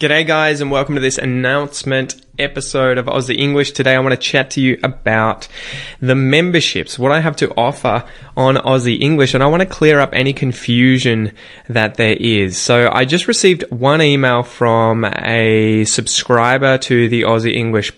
G'day, guys, and welcome to this announcement episode of Aussie English. Today, I want to chat to you about the memberships, what I have to offer on Aussie English, and I want to clear up any confusion that there is. So, I just received one email from a subscriber to the Aussie English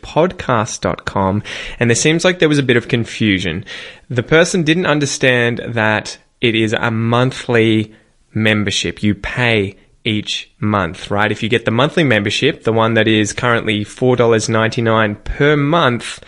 and there seems like there was a bit of confusion. The person didn't understand that it is a monthly membership. You pay each month, right? If you get the monthly membership, the one that is currently $4.99 per month,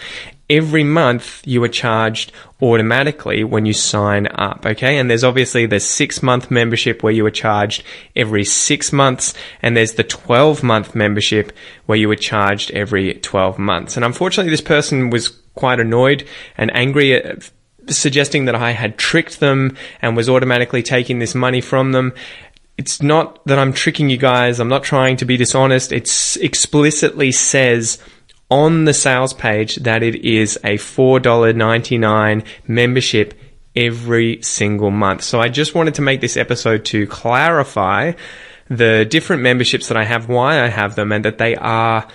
every month you are charged automatically when you sign up, okay? And there's obviously the six month membership where you are charged every six months, and there's the 12 month membership where you are charged every 12 months. And unfortunately, this person was quite annoyed and angry at suggesting that I had tricked them and was automatically taking this money from them it's not that I'm tricking you guys. I'm not trying to be dishonest. It explicitly says on the sales page that it is a $4.99 membership every single month. So I just wanted to make this episode to clarify the different memberships that I have, why I have them, and that they are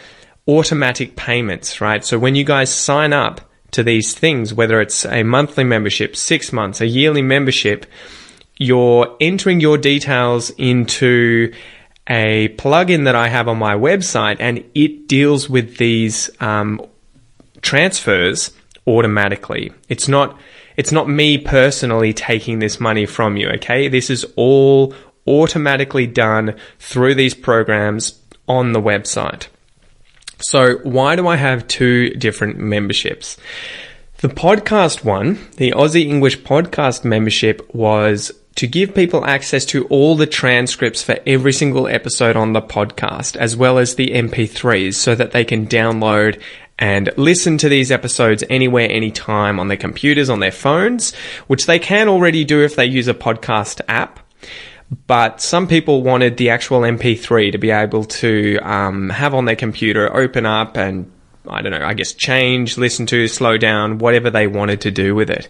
automatic payments, right? So when you guys sign up to these things, whether it's a monthly membership, six months, a yearly membership, you're entering your details into a plugin that I have on my website, and it deals with these um, transfers automatically. It's not it's not me personally taking this money from you. Okay, this is all automatically done through these programs on the website. So why do I have two different memberships? The podcast one, the Aussie English podcast membership was to give people access to all the transcripts for every single episode on the podcast, as well as the MP3s, so that they can download and listen to these episodes anywhere, anytime on their computers, on their phones, which they can already do if they use a podcast app. But some people wanted the actual MP3 to be able to um, have on their computer, open up and I don't know, I guess change, listen to, slow down, whatever they wanted to do with it.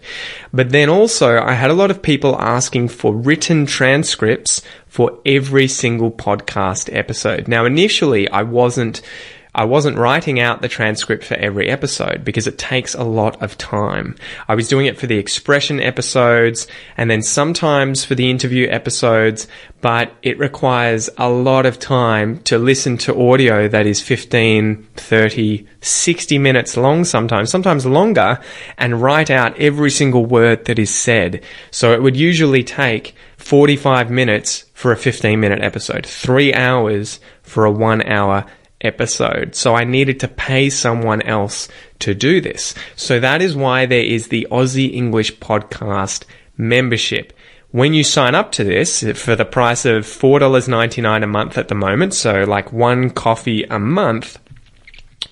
But then also, I had a lot of people asking for written transcripts for every single podcast episode. Now, initially, I wasn't I wasn't writing out the transcript for every episode because it takes a lot of time. I was doing it for the expression episodes and then sometimes for the interview episodes, but it requires a lot of time to listen to audio that is 15, 30, 60 minutes long sometimes, sometimes longer, and write out every single word that is said. So it would usually take 45 minutes for a 15 minute episode, three hours for a one hour episode. So I needed to pay someone else to do this. So that is why there is the Aussie English podcast membership. When you sign up to this for the price of $4.99 a month at the moment, so like one coffee a month,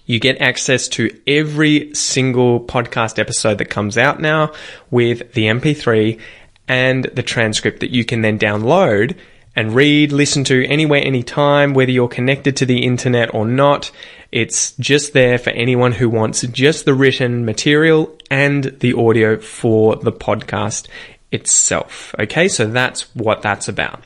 you get access to every single podcast episode that comes out now with the MP3 and the transcript that you can then download and read, listen to anywhere, anytime, whether you're connected to the internet or not. It's just there for anyone who wants just the written material and the audio for the podcast itself. Okay, so that's what that's about.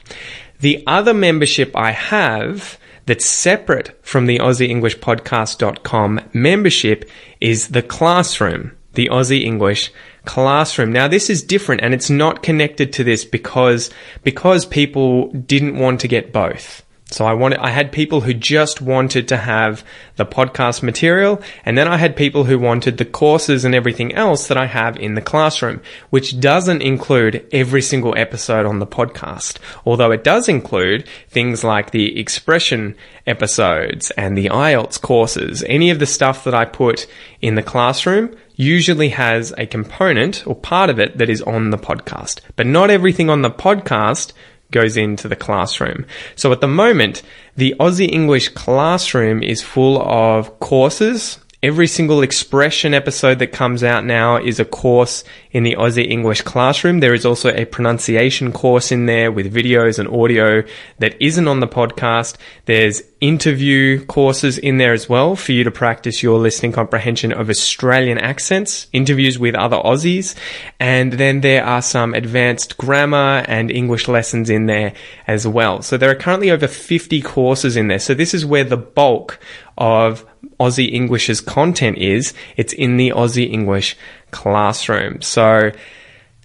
The other membership I have that's separate from the Aussie English Podcast.com membership is the classroom, the Aussie English classroom. Now this is different and it's not connected to this because, because people didn't want to get both. So I wanted, I had people who just wanted to have the podcast material, and then I had people who wanted the courses and everything else that I have in the classroom, which doesn't include every single episode on the podcast. Although it does include things like the expression episodes and the IELTS courses, any of the stuff that I put in the classroom usually has a component or part of it that is on the podcast. But not everything on the podcast goes into the classroom. So at the moment, the Aussie English classroom is full of courses Every single expression episode that comes out now is a course in the Aussie English classroom. There is also a pronunciation course in there with videos and audio that isn't on the podcast. There's interview courses in there as well for you to practice your listening comprehension of Australian accents, interviews with other Aussies. And then there are some advanced grammar and English lessons in there as well. So there are currently over 50 courses in there. So this is where the bulk of Aussie English's content is. It's in the Aussie English classroom. So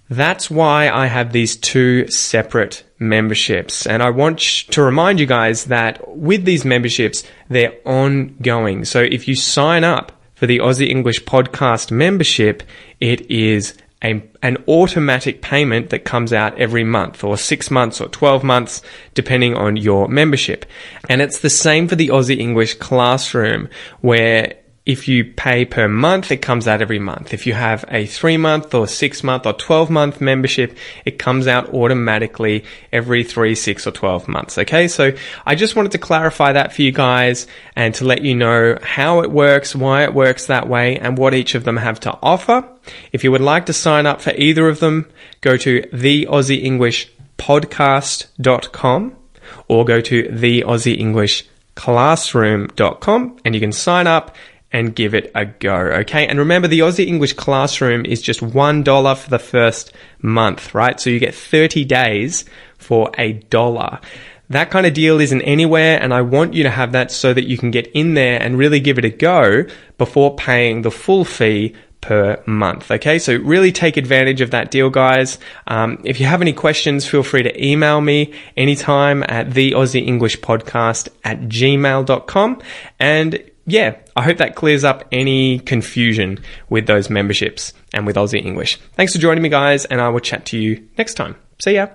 that's why I have these two separate memberships. And I want to remind you guys that with these memberships, they're ongoing. So if you sign up for the Aussie English podcast membership, it is a, an automatic payment that comes out every month or six months or 12 months, depending on your membership. And it's the same for the Aussie English classroom where if you pay per month, it comes out every month. If you have a three month or six month or 12 month membership, it comes out automatically every three, six or 12 months. Okay. So I just wanted to clarify that for you guys and to let you know how it works, why it works that way and what each of them have to offer. If you would like to sign up for either of them, go to the Aussie English podcast.com or go to the Aussie English classroom.com and you can sign up and give it a go. Okay. And remember the Aussie English classroom is just $1 for the first month, right? So you get 30 days for a dollar. That kind of deal isn't anywhere and I want you to have that so that you can get in there and really give it a go before paying the full fee per month. Okay, so really take advantage of that deal, guys. Um, if you have any questions, feel free to email me anytime at the Aussie English podcast at gmail.com. And yeah, I hope that clears up any confusion with those memberships and with Aussie English. Thanks for joining me, guys, and I will chat to you next time. See ya.